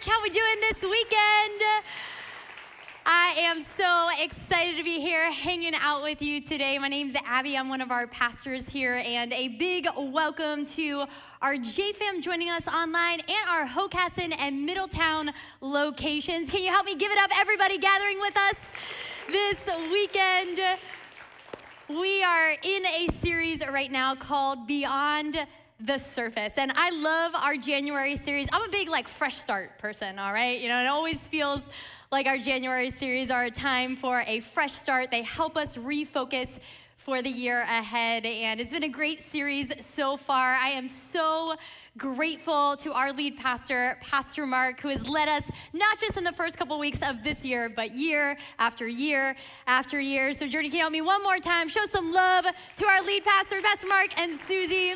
Church. How we doing this weekend? I am so excited to be here hanging out with you today. My name's Abby. I'm one of our pastors here, and a big welcome to our JFam joining us online and our Hockessin and Middletown locations. Can you help me give it up, everybody gathering with us this weekend? We are in a series right now called Beyond the surface. And I love our January series. I'm a big like fresh start person, all right? You know, it always feels like our January series are a time for a fresh start. They help us refocus for the year ahead. And it's been a great series so far. I am so grateful to our lead pastor, Pastor Mark, who has led us not just in the first couple weeks of this year, but year after year after year. So, Journey, can you help me one more time? Show some love to our lead pastor, Pastor Mark and Susie.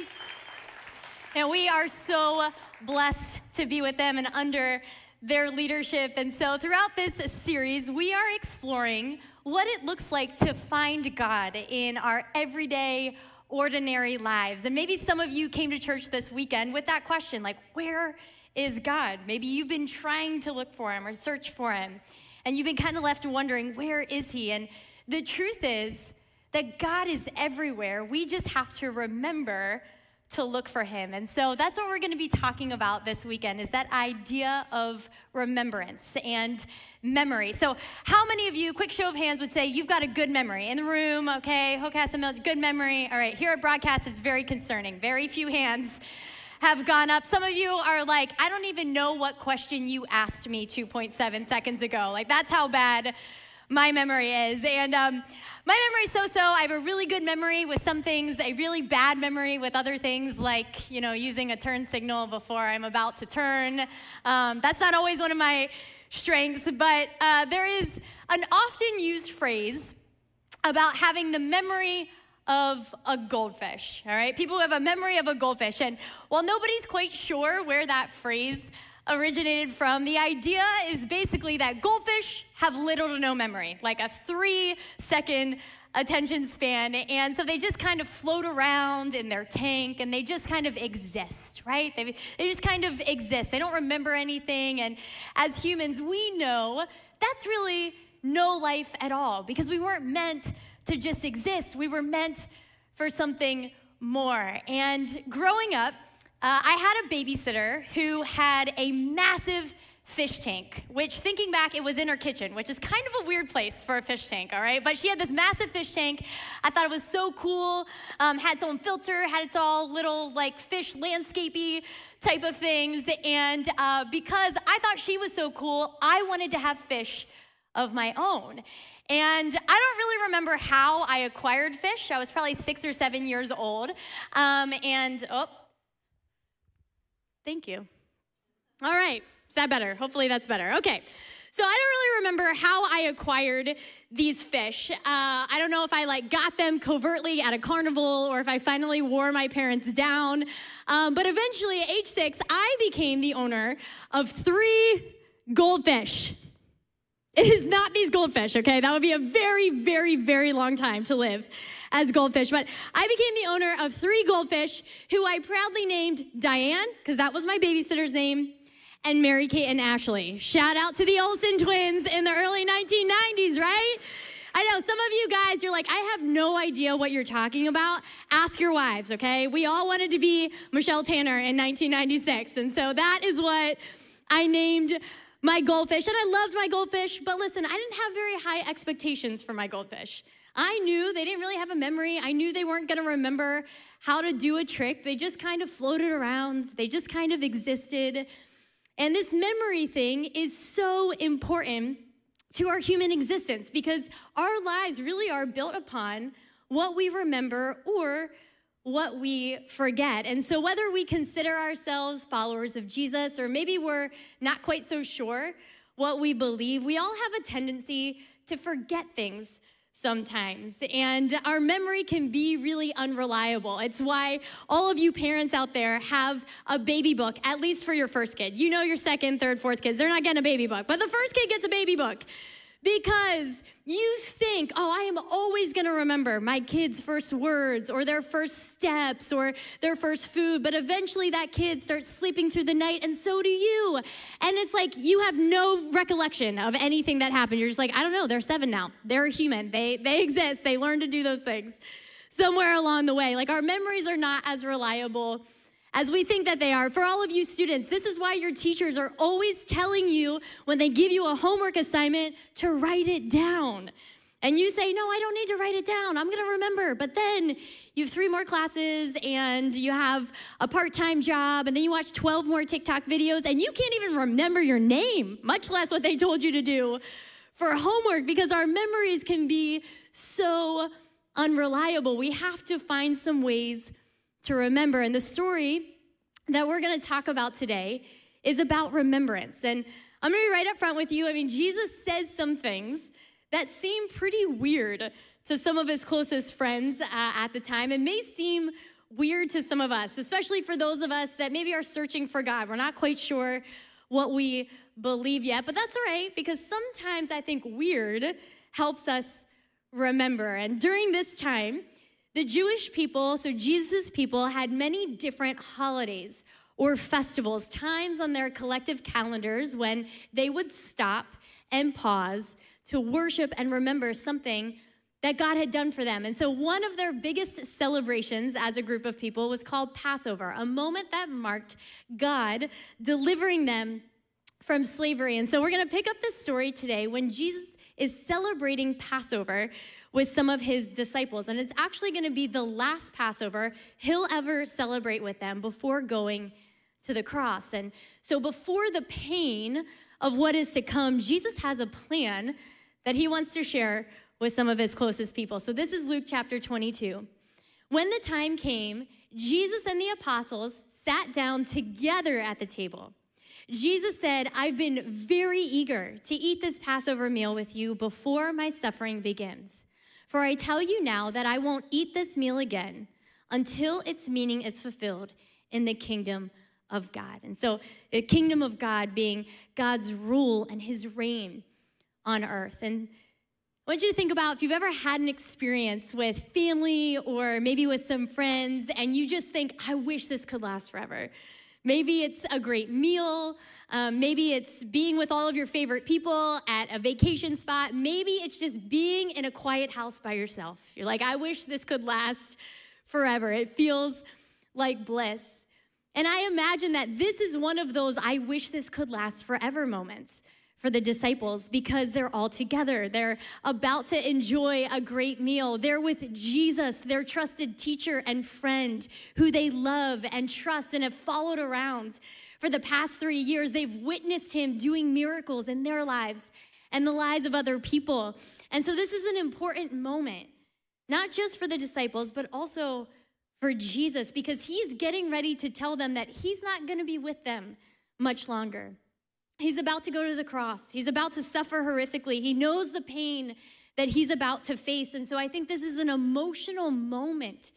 And we are so blessed to be with them and under their leadership. And so, throughout this series, we are exploring what it looks like to find God in our everyday, ordinary lives. And maybe some of you came to church this weekend with that question like, where is God? Maybe you've been trying to look for him or search for him, and you've been kind of left wondering, where is he? And the truth is that God is everywhere. We just have to remember to look for him. And so that's what we're going to be talking about this weekend is that idea of remembrance and memory. So how many of you, quick show of hands, would say you've got a good memory in the room, okay? Hockessin, good memory. All right, here at Broadcast, it's very concerning. Very few hands have gone up. Some of you are like, I don't even know what question you asked me 2.7 seconds ago. Like, that's how bad my memory is. And um, my memory is so so. I have a really good memory with some things, a really bad memory with other things, like, you know, using a turn signal before I'm about to turn. Um, that's not always one of my strengths, but uh, there is an often used phrase about having the memory of a goldfish, all right? People who have a memory of a goldfish. And while nobody's quite sure where that phrase originated from. The idea is basically that goldfish have little to no memory, like a three second attention span. And so they just kind of float around in their tank and they just kind of exist, right? They, they just kind of exist. They don't remember anything. And as humans, we know that's really no life at all because we weren't meant to just exist. We were meant for something more. And growing up, uh, I had a babysitter who had a massive fish tank, which thinking back, it was in her kitchen, which is kind of a weird place for a fish tank, all right? But she had this massive fish tank. I thought it was so cool. Um, had its own filter, had its all little like fish landscapey type of things. And uh, because I thought she was so cool, I wanted to have fish of my own. And I don't really remember how I acquired fish. I was probably six or seven years old. Um, and, oh, Thank you. All right. Is that better? Hopefully that's better. Okay. So I don't really remember how I acquired these fish. Uh, I don't know if I like got them covertly at a carnival or if I finally wore my parents down. Um, but eventually, at age six, I became the owner of three goldfish. It is not these goldfish, okay? That would be a very, very, very long time to live as goldfish. But I became the owner of three goldfish who I proudly named Diane, because that was my babysitter's name, and Mary Kate and Ashley. Shout out to the Olsen twins in the early 1990s, right? I know some of you guys, you're like, I have no idea what you're talking about. Ask your wives, okay? We all wanted to be Michelle Tanner in 1996. And so that is what I named my goldfish. And I loved my goldfish, but listen, I didn't have very high expectations for my goldfish. I knew they didn't really have a memory. I knew they weren't going to remember how to do a trick. They just kind of floated around, they just kind of existed. And this memory thing is so important to our human existence because our lives really are built upon what we remember or what we forget. And so, whether we consider ourselves followers of Jesus or maybe we're not quite so sure what we believe, we all have a tendency to forget things sometimes. And our memory can be really unreliable. It's why all of you parents out there have a baby book, at least for your first kid. You know your second, third, fourth kids, they're not getting a baby book, but the first kid gets a baby book because you think, oh, I am always gonna remember my kids' first words or their first steps or their first food, but eventually that kid starts sleeping through the night and so do you. And it's like you have no recollection of anything that happened. You're just like, I don't know, they're seven now. They're human. They, they exist. They learn to do those things somewhere along the way. Like our memories are not as reliable as we think that they are. For all of you students, this is why your teachers are always telling you when they give you a homework assignment to write it down. And you say, No, I don't need to write it down. I'm going to remember. But then you have three more classes and you have a part time job, and then you watch 12 more TikTok videos, and you can't even remember your name, much less what they told you to do for homework because our memories can be so unreliable. We have to find some ways to remember. And the story that we're going to talk about today is about remembrance. And I'm going to be right up front with you. I mean, Jesus says some things that seem pretty weird to some of his closest friends uh, at the time It may seem weird to some of us, especially for those of us that maybe are searching for God. We're not quite sure what we believe yet, but that's all right because sometimes I think weird helps us remember. And during this time, the Jewish people, so Jesus' people, had many different holidays or festivals, times on their collective calendars when they would stop and pause to worship and remember something that God had done for them. And so, one of their biggest celebrations as a group of people was called Passover, a moment that marked God delivering them from slavery. And so, we're gonna pick up this story today when Jesus is celebrating Passover with some of his disciples. And it's actually going to be the last Passover he'll ever celebrate with them before going to the cross. And so, before the pain of what is to come, Jesus has a plan that he wants to share with some of his closest people. So, this is Luke chapter 22. When the time came, Jesus and the apostles sat down together at the table. Jesus said, I've been very eager to eat this Passover meal with you before my suffering begins. For I tell you now that I won't eat this meal again until its meaning is fulfilled in the kingdom of God. And so, the kingdom of God being God's rule and his reign on earth. And I want you to think about if you've ever had an experience with family or maybe with some friends, and you just think, I wish this could last forever. Maybe it's a great meal. Um, maybe it's being with all of your favorite people at a vacation spot. Maybe it's just being in a quiet house by yourself. You're like, I wish this could last forever. It feels like bliss. And I imagine that this is one of those I wish this could last forever moments for the disciples because they're all together. They're about to enjoy a great meal. They're with Jesus, their trusted teacher and friend who they love and trust and have followed around for the past three years. They've witnessed him doing miracles in their lives and the lives of other people. And so, this is an important moment, not just for the disciples, but also for Jesus because he's getting ready to tell them that he's not going to be with them much longer. He's about to go to the cross. He's about to suffer horrifically. He knows the pain that he's about to face. And so I think this is an emotional moment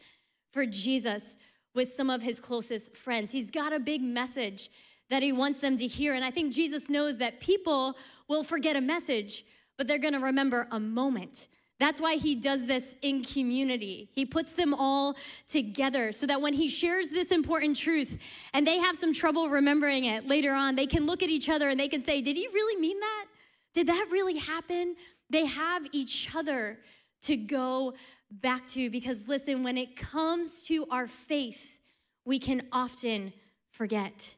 for Jesus with some of his closest friends. He's got a big message that he wants them to hear. And I think Jesus knows that people will forget a message, but they're gonna remember a moment that's why he does this in community. He puts them all together so that when he shares this important truth and they have some trouble remembering it later on, they can look at each other and they can say, Did he really mean that? Did that really happen? They have each other to go back to because, listen, when it comes to our faith, we can often forget.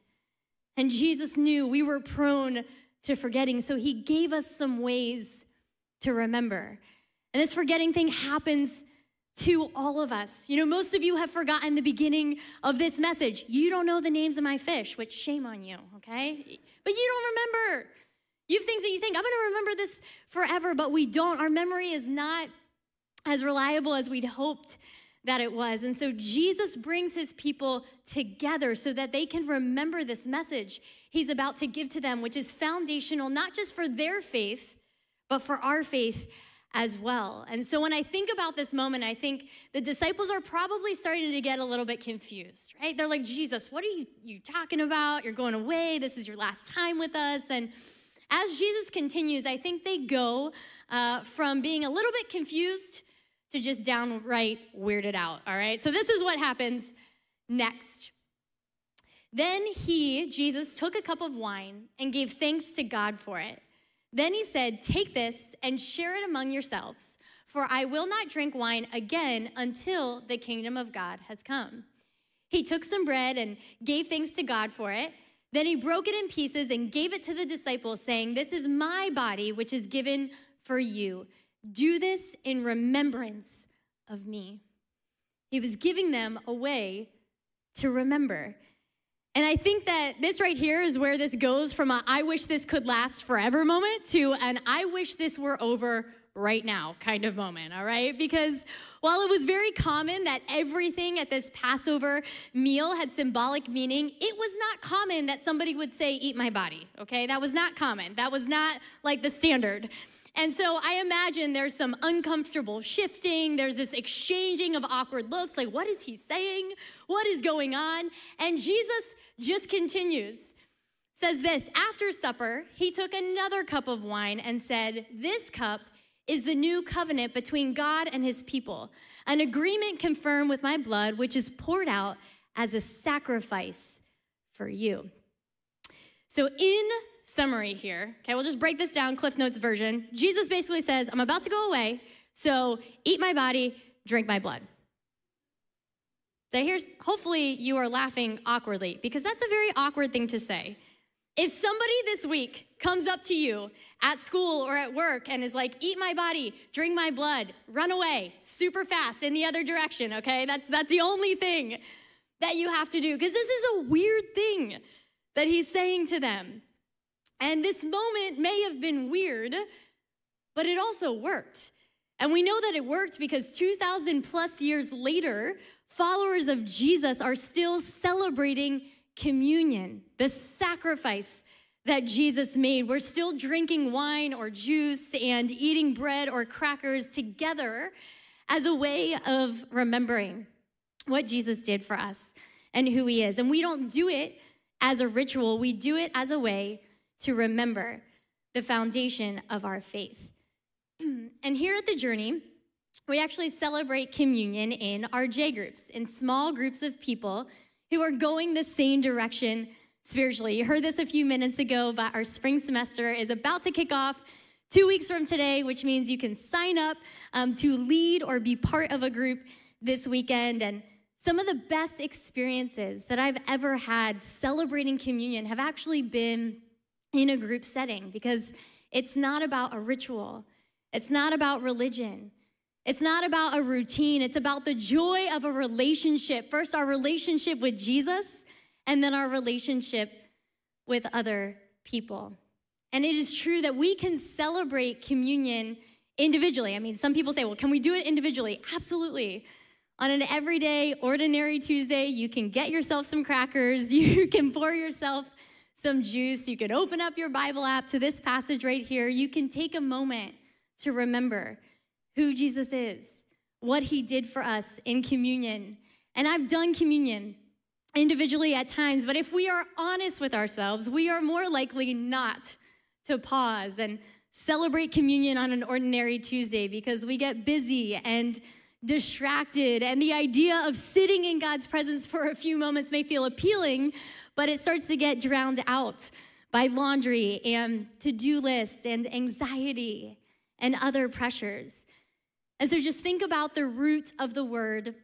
And Jesus knew we were prone to forgetting, so he gave us some ways to remember. And this forgetting thing happens to all of us. You know, most of you have forgotten the beginning of this message. You don't know the names of my fish, which shame on you, okay? But you don't remember. You have things that you think, I'm gonna remember this forever, but we don't. Our memory is not as reliable as we'd hoped that it was. And so Jesus brings his people together so that they can remember this message he's about to give to them, which is foundational not just for their faith, but for our faith as well. And so when I think about this moment, I think the disciples are probably starting to get a little bit confused, right? They're like, Jesus, what are you, you talking about? You're going away. This is your last time with us. And, as Jesus continues, I think they go uh, from being a little bit confused to just downright weirded out, all right? So this is what happens next. Then he, Jesus, took a cup of wine and gave thanks to God for it. Then he said, Take this and share it among yourselves, for I will not drink wine again until the kingdom of God has come. He took some bread and gave thanks to God for it. Then he broke it in pieces and gave it to the disciples, saying, This is my body, which is given for you. Do this in remembrance of me. He was giving them a way to remember. And I think that this right here is where this goes from a I wish this could last forever moment to an I wish this were over right now kind of moment, all right? Because while it was very common that everything at this Passover meal had symbolic meaning, it was not common that somebody would say, Eat my body, okay? That was not common. That was not like the standard. And so I imagine there's some uncomfortable shifting, there's this exchanging of awkward looks like, What is he saying? What is going on? And Jesus just continues. Says this After supper, he took another cup of wine and said, This cup is the new covenant between God and his people, an agreement confirmed with my blood, which is poured out as a sacrifice for you. So, in summary here, okay, we'll just break this down, Cliff Notes version. Jesus basically says, I'm about to go away, so eat my body, drink my blood. So, here's hopefully you are laughing awkwardly because that's a very awkward thing to say. If somebody this week comes up to you at school or at work and is like, eat my body, drink my blood, run away super fast in the other direction, okay? That's, that's the only thing that you have to do because this is a weird thing that he's saying to them. And this moment may have been weird, but it also worked. And we know that it worked because 2,000 plus years later, followers of Jesus are still celebrating communion, the sacrifice that Jesus made. We're still drinking wine or juice and eating bread or crackers together as a way of remembering what Jesus did for us and who he is. And we don't do it as a ritual, we do it as a way to remember the foundation of our faith. and here at the Journey, we actually celebrate communion in our J groups, in small groups of people who are going the same direction spiritually. You heard this a few minutes ago, but our spring semester is about to kick off two weeks from today, which means you can sign up um, to lead or be part of a group this weekend. And some of the best experiences that I've ever had celebrating communion have actually been in a group setting because it's not about a ritual, it's not about religion. It's not about a routine, it's about the joy of a relationship. First, our relationship with Jesus, and then our relationship with other people. And it is true that we can celebrate communion individually. I mean, some people say, well, can we do it individually? Absolutely. On an everyday, ordinary Tuesday, you can get yourself some crackers, you can pour yourself some juice, you can open up your Bible app to this passage right here. You can take a moment to remember who Jesus is, what he did for us in communion. And I've done communion individually at times, but if we are honest with ourselves, we are more likely not to pause and celebrate communion on an ordinary Tuesday because we get busy and distracted. And the idea of sitting in God's presence for a few moments may feel appealing, but it starts to get drowned out by laundry and to do list and anxiety and other pressures. And so just think about the root of the word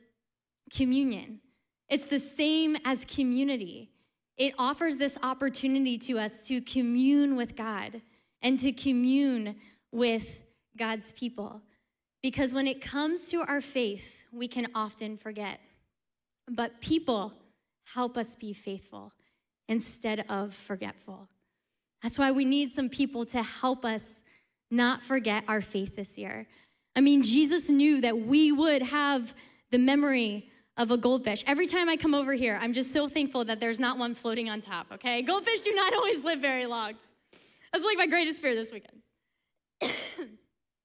communion. It's the same as community. It offers this opportunity to us to commune with God and to commune with God's people. Because when it comes to our faith, we can often forget. But people help us be faithful instead of forgetful. That's why we need some people to help us not forget our faith this year. I mean, Jesus knew that we would have the memory of a goldfish. Every time I come over here, I'm just so thankful that there's not one floating on top, okay? Goldfish do not always live very long. That's like my greatest fear this weekend.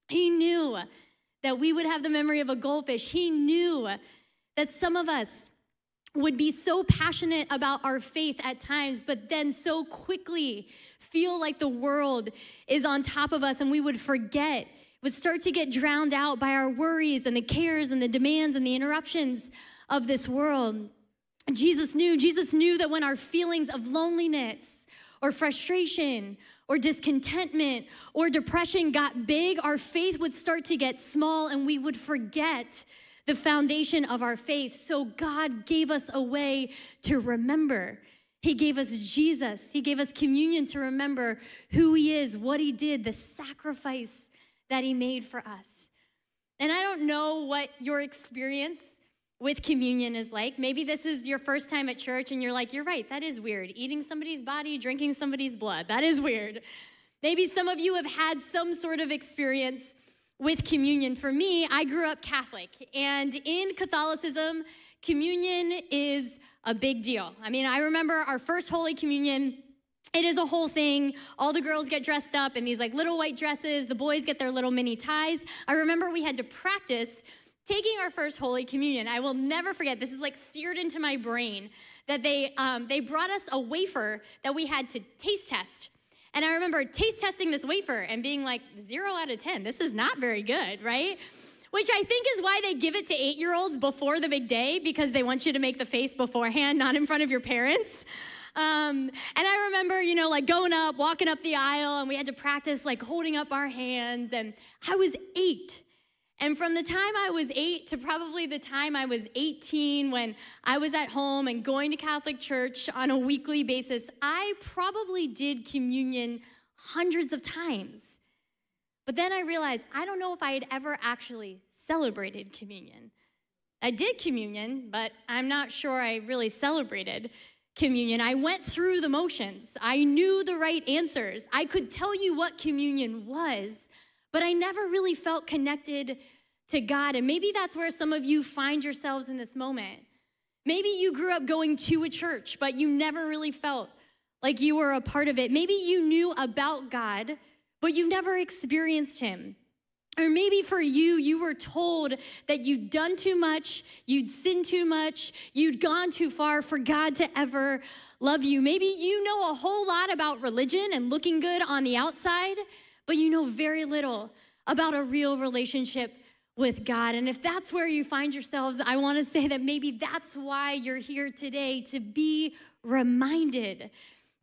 he knew that we would have the memory of a goldfish. He knew that some of us would be so passionate about our faith at times, but then so quickly feel like the world is on top of us and we would forget, would start to get drowned out by our worries and the cares and the demands and the interruptions of this world. Jesus knew, Jesus knew that when our feelings of loneliness or frustration or discontentment or depression got big, our faith would start to get small and we would forget the foundation of our faith. So God gave us a way to remember. He gave us Jesus. He gave us communion to remember who He is, what He did, the sacrifice that He made for us. And I don't know what your experience with communion is like. Maybe this is your first time at church and you're like, you're right, that is weird. Eating somebody's body, drinking somebody's blood, that is weird. Maybe some of you have had some sort of experience with communion. For me, I grew up Catholic, and in Catholicism, communion is a big deal. I mean, I remember our first Holy Communion. It is a whole thing. All the girls get dressed up in these like little white dresses. The boys get their little mini ties. I remember we had to practice taking our first Holy Communion. I will never forget. This is like seared into my brain that they um, they brought us a wafer that we had to taste test. And I remember taste testing this wafer and being like, zero out of 10, this is not very good, right? Which I think is why they give it to eight year olds before the big day because they want you to make the face beforehand, not in front of your parents. Um, and I remember, you know, like going up, walking up the aisle, and we had to practice like holding up our hands. And I was eight. And from the time I was eight to probably the time I was 18, when I was at home and going to Catholic church on a weekly basis, I probably did communion hundreds of times. But then I realized I don't know if I had ever actually celebrated communion. I did communion, but I'm not sure I really celebrated communion. I went through the motions, I knew the right answers, I could tell you what communion was but I never really felt connected to God. And maybe that's where some of you find yourselves in this moment. Maybe you grew up going to a church, but you never really felt like you were a part of it. Maybe you knew about God, but you never experienced Him. Or maybe for you, you were told that you'd done too much, you'd sinned too much, you'd gone too far for God to ever love you. Maybe you know a whole lot about religion and looking good on the outside, but you know very little about a real relationship with God. And if that's where you find yourselves, I want to say that maybe that's why you're here today to be reminded.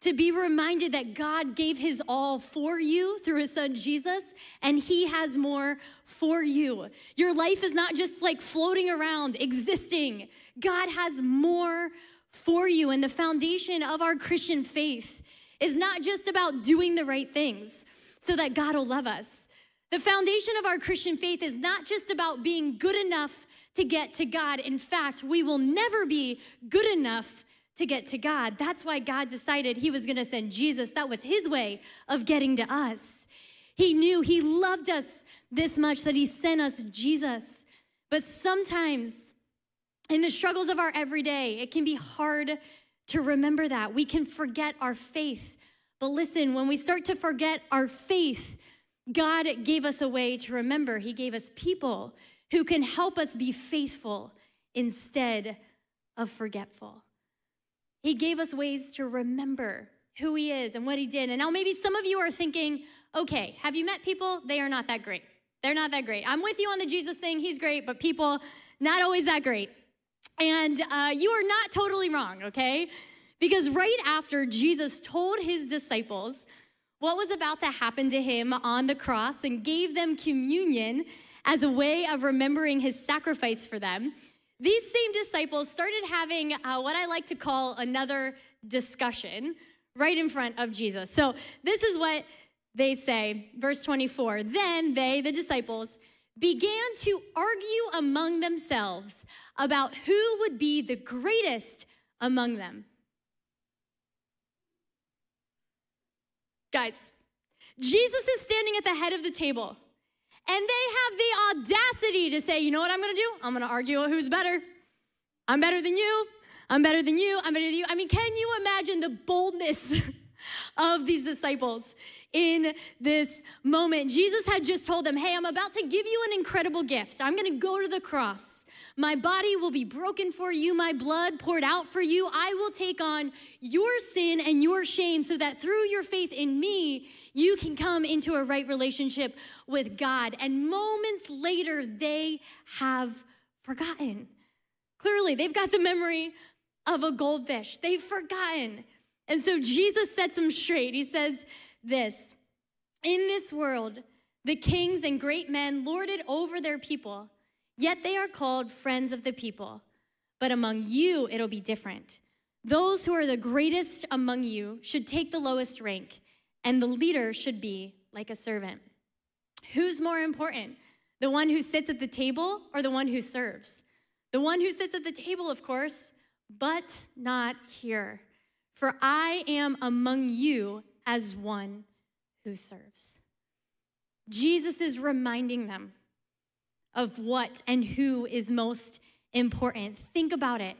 To be reminded that God gave his all for you through his son Jesus, and he has more for you. Your life is not just like floating around, existing. God has more for you. And the foundation of our Christian faith is not just about doing the right things so that God will love us. The foundation of our Christian faith is not just about being good enough to get to God. In fact, we will never be good enough to get to God. That's why God decided He was gonna send Jesus. That was His way of getting to us. He knew He loved us this much that He sent us Jesus. But sometimes, in the struggles of our everyday, it can be hard to remember that. We can forget our faith. But listen, when we start to forget our faith, God gave us a way to remember. He gave us people who can help us be faithful instead of forgetful. He gave us ways to remember who He is and what He did. And now maybe some of you are thinking, okay, have you met people? They are not that great. They're not that great. I'm with you on the Jesus thing. He's great, but people, not always that great. And uh, you are not totally wrong, okay? Because right after Jesus told his disciples what was about to happen to him on the cross and gave them communion as a way of remembering his sacrifice for them, these same disciples started having uh, what I like to call another discussion right in front of Jesus. So this is what they say, verse 24. Then they, the disciples, began to argue among themselves about who would be the greatest among them. Guys, Jesus is standing at the head of the table, and they have the audacity to say, you know what I'm gonna do? I'm gonna argue who's better. I'm better than you. I'm better than you. I'm better than you. I mean, can you imagine the boldness of these disciples in this moment. Jesus had just told them, Hey, I'm about to give you an incredible gift. I'm gonna go to the cross. My body will be broken for you, my blood poured out for you. I will take on your sin and your shame so that through your faith in me, you can come into a right relationship with God. And moments later, they have forgotten. Clearly, they've got the memory of a goldfish. They've forgotten. And so Jesus sets them straight. He says this In this world, the kings and great men lord it over their people, yet they are called friends of the people. But among you, it'll be different. Those who are the greatest among you should take the lowest rank, and the leader should be like a servant. Who's more important, the one who sits at the table or the one who serves? The one who sits at the table, of course, but not here. For I am among you as one who serves. Jesus is reminding them of what and who is most important. Think about it.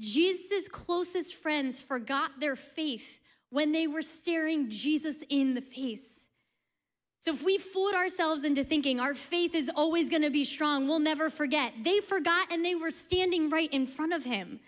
Jesus' closest friends forgot their faith when they were staring Jesus in the face. So if we fooled ourselves into thinking our faith is always going to be strong, we'll never forget. They forgot and they were standing right in front of him.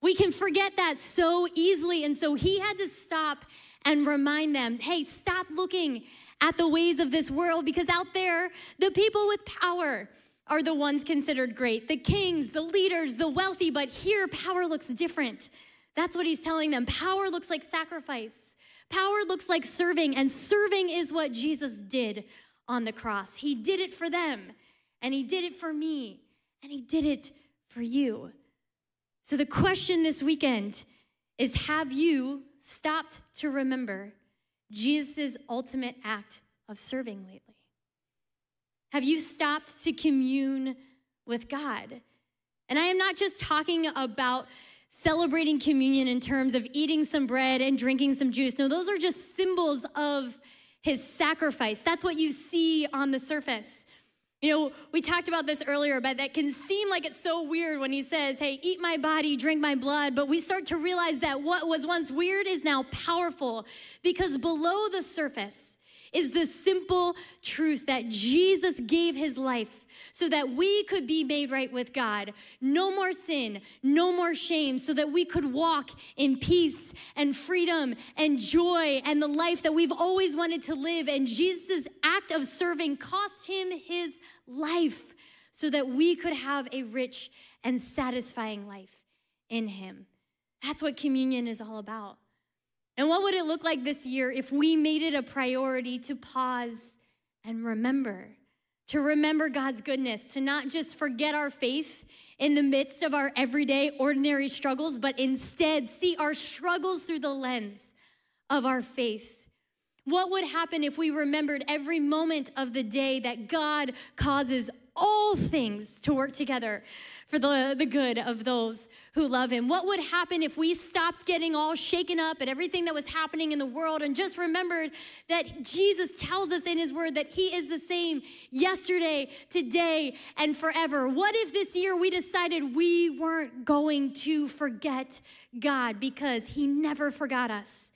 We can forget that so easily. And so he had to stop and remind them hey, stop looking at the ways of this world because out there, the people with power are the ones considered great the kings, the leaders, the wealthy. But here, power looks different. That's what he's telling them. Power looks like sacrifice, power looks like serving, and serving is what Jesus did on the cross. He did it for them, and he did it for me, and he did it for you. So, the question this weekend is Have you stopped to remember Jesus' ultimate act of serving lately? Have you stopped to commune with God? And I am not just talking about celebrating communion in terms of eating some bread and drinking some juice. No, those are just symbols of his sacrifice. That's what you see on the surface. You know, we talked about this earlier, but that can seem like it's so weird when he says, Hey, eat my body, drink my blood. But we start to realize that what was once weird is now powerful because below the surface is the simple truth that Jesus gave his life so that we could be made right with God. No more sin, no more shame, so that we could walk in peace and freedom and joy and the life that we've always wanted to live. And Jesus' act of serving cost him his life so that we could have a rich and satisfying life in him. That's what communion is all about. And what would it look like this year if we made it a priority to pause and remember? To remember God's goodness, to not just forget our faith in the midst of our everyday, ordinary struggles, but instead see our struggles through the lens of our faith. What would happen if we remembered every moment of the day that God causes all things to work together for the, the good of those who love him. What would happen if we stopped getting all shaken up at everything that was happening in the world and just remembered that Jesus tells us in his word that he is the same yesterday, today, and forever? What if this year we decided we weren't going to forget God because he never forgot us?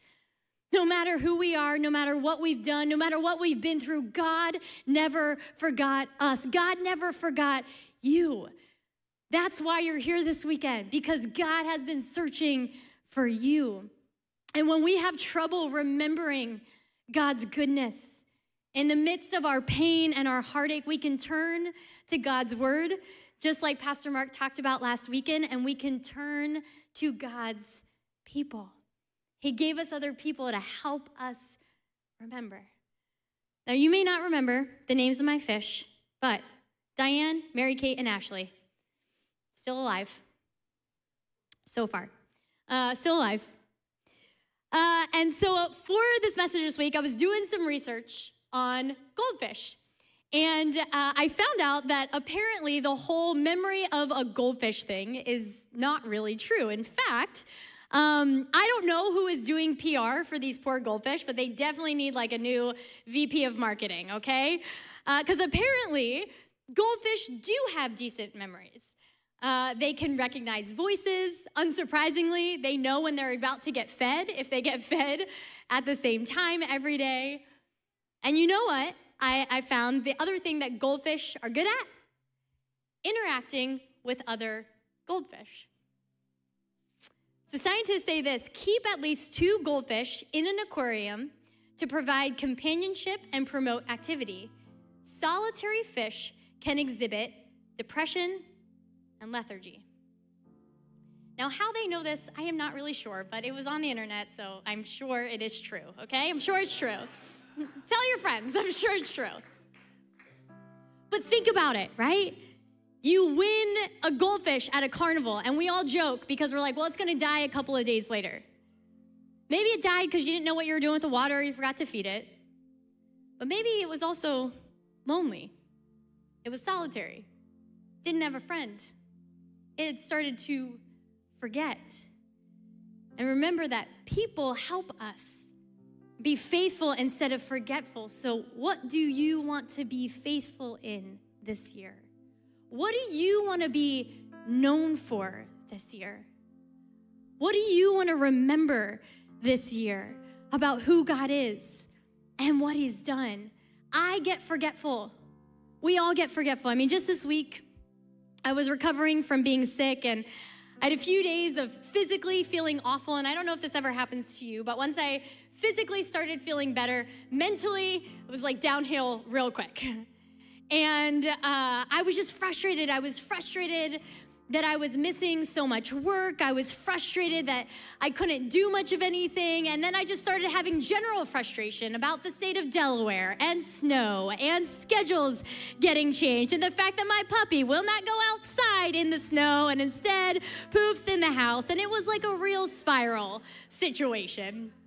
No matter who we are, no matter what we've done, no matter what we've been through, God never forgot us. God never forgot you. That's why you're here this weekend, because God has been searching for you. And when we have trouble remembering God's goodness, in the midst of our pain and our heartache, we can turn to God's word, just like Pastor Mark talked about last weekend, and we can turn to God's people. He gave us other people to help us remember. Now, you may not remember the names of my fish, but Diane, Mary Kate, and Ashley, still alive so far. Uh, still alive. Uh, and so, uh, for this message this week, I was doing some research on goldfish. And uh, I found out that apparently the whole memory of a goldfish thing is not really true. In fact, um, I don't know who is doing PR for these poor goldfish, but they definitely need like a new VP of marketing, okay? Because uh, apparently, goldfish do have decent memories. Uh, they can recognize voices. Unsurprisingly, they know when they're about to get fed, if they get fed at the same time every day. And you know what? I, I found the other thing that goldfish are good at interacting with other goldfish. So, scientists say this keep at least two goldfish in an aquarium to provide companionship and promote activity. Solitary fish can exhibit depression and lethargy. Now, how they know this, I am not really sure, but it was on the internet, so I'm sure it is true, okay? I'm sure it's true. Tell your friends, I'm sure it's true. But think about it, right? You win a goldfish at a carnival, and we all joke because we're like, well, it's gonna die a couple of days later. Maybe it died because you didn't know what you were doing with the water or you forgot to feed it. But maybe it was also lonely. It was solitary, didn't have a friend. It had started to forget. And remember that people help us be faithful instead of forgetful. So, what do you want to be faithful in this year? What do you want to be known for this year? What do you want to remember this year about who God is and what He's done? I get forgetful. We all get forgetful. I mean, just this week, I was recovering from being sick and I had a few days of physically feeling awful. And I don't know if this ever happens to you, but once I physically started feeling better, mentally, it was like downhill real quick. And uh, I was just frustrated. I was frustrated that I was missing so much work. I was frustrated that I couldn't do much of anything. And then I just started having general frustration about the state of Delaware and snow and schedules getting changed and the fact that my puppy will not go outside in the snow and instead poops in the house. And it was like a real spiral situation.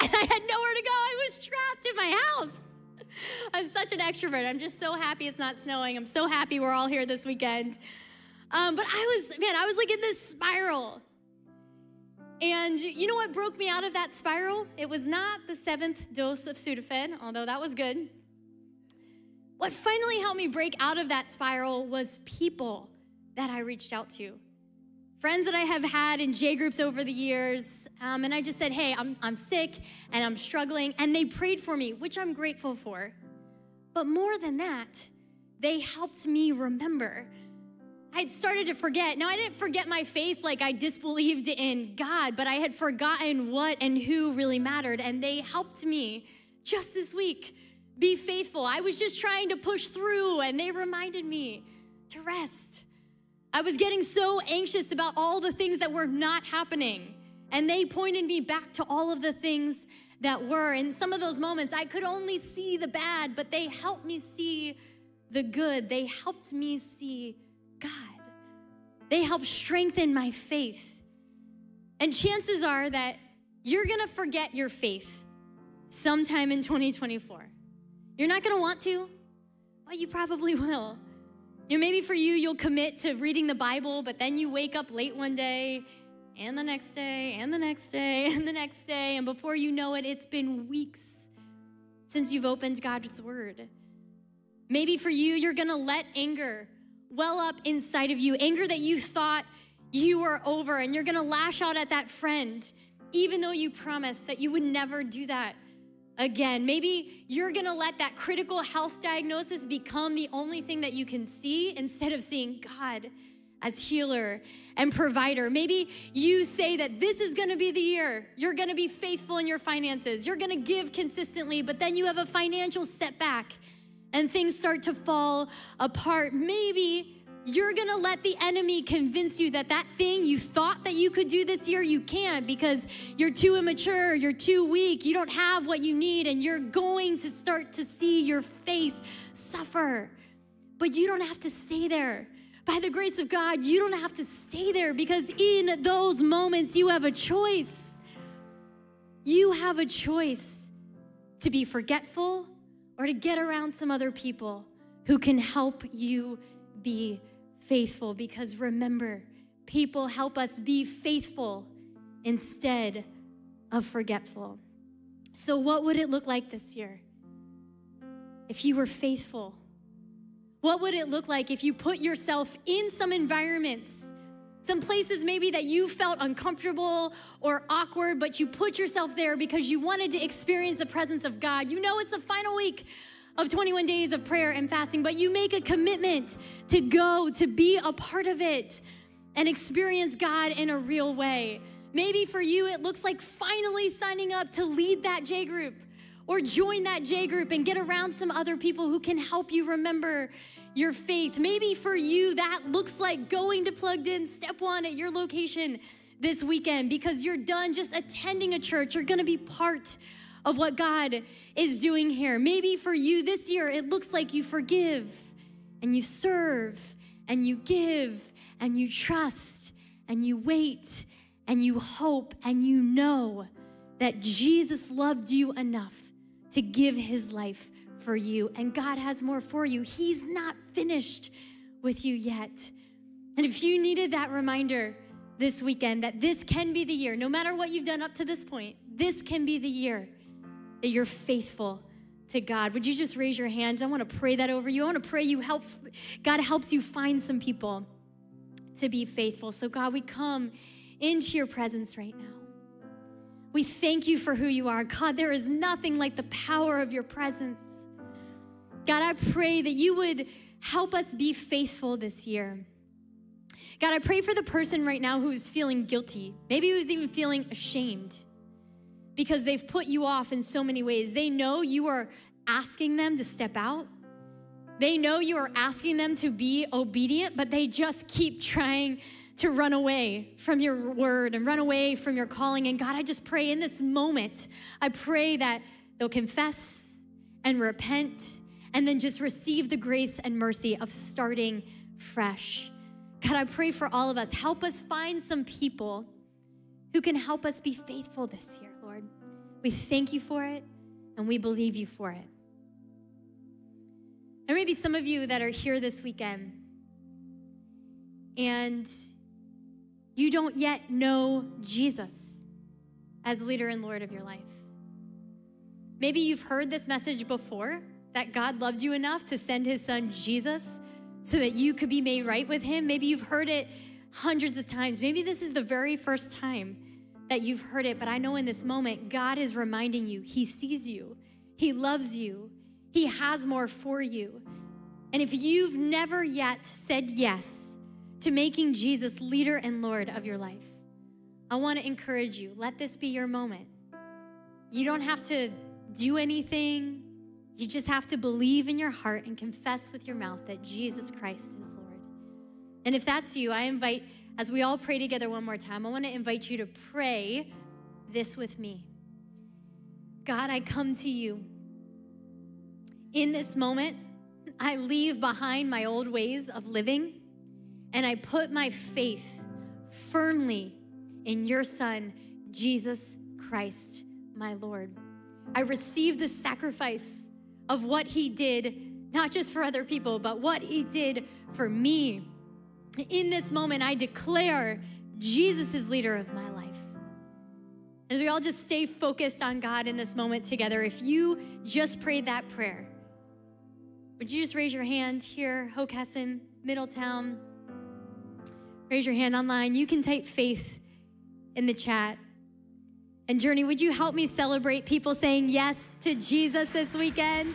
And I had nowhere to go. I was trapped in my house. I'm such an extrovert. I'm just so happy it's not snowing. I'm so happy we're all here this weekend. Um, but I was, man, I was like in this spiral. And you know what broke me out of that spiral? It was not the seventh dose of Sudafed, although that was good. What finally helped me break out of that spiral was people that I reached out to. Friends that I have had in J groups over the years. Um, and I just said, hey, I'm, I'm sick and I'm struggling. And they prayed for me, which I'm grateful for. But more than that, they helped me remember I'd started to forget. Now, I didn't forget my faith like I disbelieved in God, but I had forgotten what and who really mattered. And they helped me just this week be faithful. I was just trying to push through, and they reminded me to rest. I was getting so anxious about all the things that were not happening, and they pointed me back to all of the things that were. In some of those moments, I could only see the bad, but they helped me see the good. They helped me see God. They helped strengthen my faith. And chances are that you're gonna forget your faith sometime in 2024. You're not gonna want to, but you probably will. You know, maybe for you, you'll commit to reading the Bible, but then you wake up late one day, and the next day, and the next day, and the next day, and before you know it, it's been weeks since you've opened God's Word. Maybe for you, you're gonna let anger well up inside of you, anger that you thought you were over, and you're gonna lash out at that friend, even though you promised that you would never do that again. Maybe you're gonna let that critical health diagnosis become the only thing that you can see instead of seeing God as healer and provider. Maybe you say that this is gonna be the year. You're gonna be faithful in your finances. You're gonna give consistently, but then you have a financial setback and things start to fall apart, maybe you're gonna let the enemy convince you that that thing you thought that you could do this year, you can't because you're too immature, you're too weak, you don't have what you need, and you're going to start to see your faith suffer. But you don't have to stay there. By the grace of God, you don't have to stay there because in those moments, you have a choice. You have a choice to be forgetful or to get around some other people who can help you be faithful. Because remember, people help us be faithful instead of forgetful. So, what would it look like this year if you were faithful? What would it look like if you put yourself in some environments, some places maybe that you felt uncomfortable or awkward, but you put yourself there because you wanted to experience the presence of God? You know, it's the final week of 21 days of prayer and fasting, but you make a commitment to go, to be a part of it, and experience God in a real way. Maybe for you, it looks like finally signing up to lead that J group or join that J group and get around some other people who can help you remember your faith. Maybe for you, that looks like going to Plugged In Step One at your location this weekend because you're done just attending a church. You're gonna be part of what God is doing here. Maybe for you this year, it looks like you forgive and you serve and you give and you trust and you wait and you hope and you know that Jesus loved you enough to give his life for you, and God has more for you. He's not finished with you yet. And if you needed that reminder this weekend that this can be the year, no matter what you've done up to this point, this can be the year that you're faithful to God. Would you just raise your hands? I want to pray that over you. I want to pray you help God helps you find some people to be faithful. So God, we come into your presence right now. We thank you for who you are. God, there is nothing like the power of your presence. God, I pray that you would help us be faithful this year. God, I pray for the person right now who is feeling guilty, maybe who's even feeling ashamed because they've put you off in so many ways. They know you are asking them to step out. They know you are asking them to be obedient, but they just keep trying to run away from your word and run away from your calling. And God, I just pray in this moment, I pray that they'll confess and repent and then just receive the grace and mercy of starting fresh. God, I pray for all of us. Help us find some people who can help us be faithful this year, Lord. We thank you for it and we believe you for it. There may be some of you that are here this weekend and you don't yet know Jesus as leader and Lord of your life. Maybe you've heard this message before that God loved you enough to send his son Jesus so that you could be made right with him. Maybe you've heard it hundreds of times. Maybe this is the very first time that you've heard it, but I know in this moment, God is reminding you He sees you, He loves you, He has more for you. And if you've never yet said yes to making Jesus leader and Lord of your life. I want to encourage you. Let this be your moment. You don't have to do anything. You just have to believe in your heart and confess with your mouth that Jesus Christ is Lord. And if that's you, I invite, as we all pray together one more time, I want to invite you to pray this with me. God, I come to you. In this moment, I leave behind my old ways of living and I put my faith firmly in your Son, Jesus Christ, my Lord. I receive the sacrifice of what he did, not just for other people, but what he did for me. In this moment, I declare Jesus is leader of my life. As we all just stay focused on God in this moment together, if you just prayed that prayer, would you just raise your hand here, Hockessin, Middletown, Raise your hand online. You can type faith in the chat. And Journey, would you help me celebrate people saying yes to Jesus this weekend?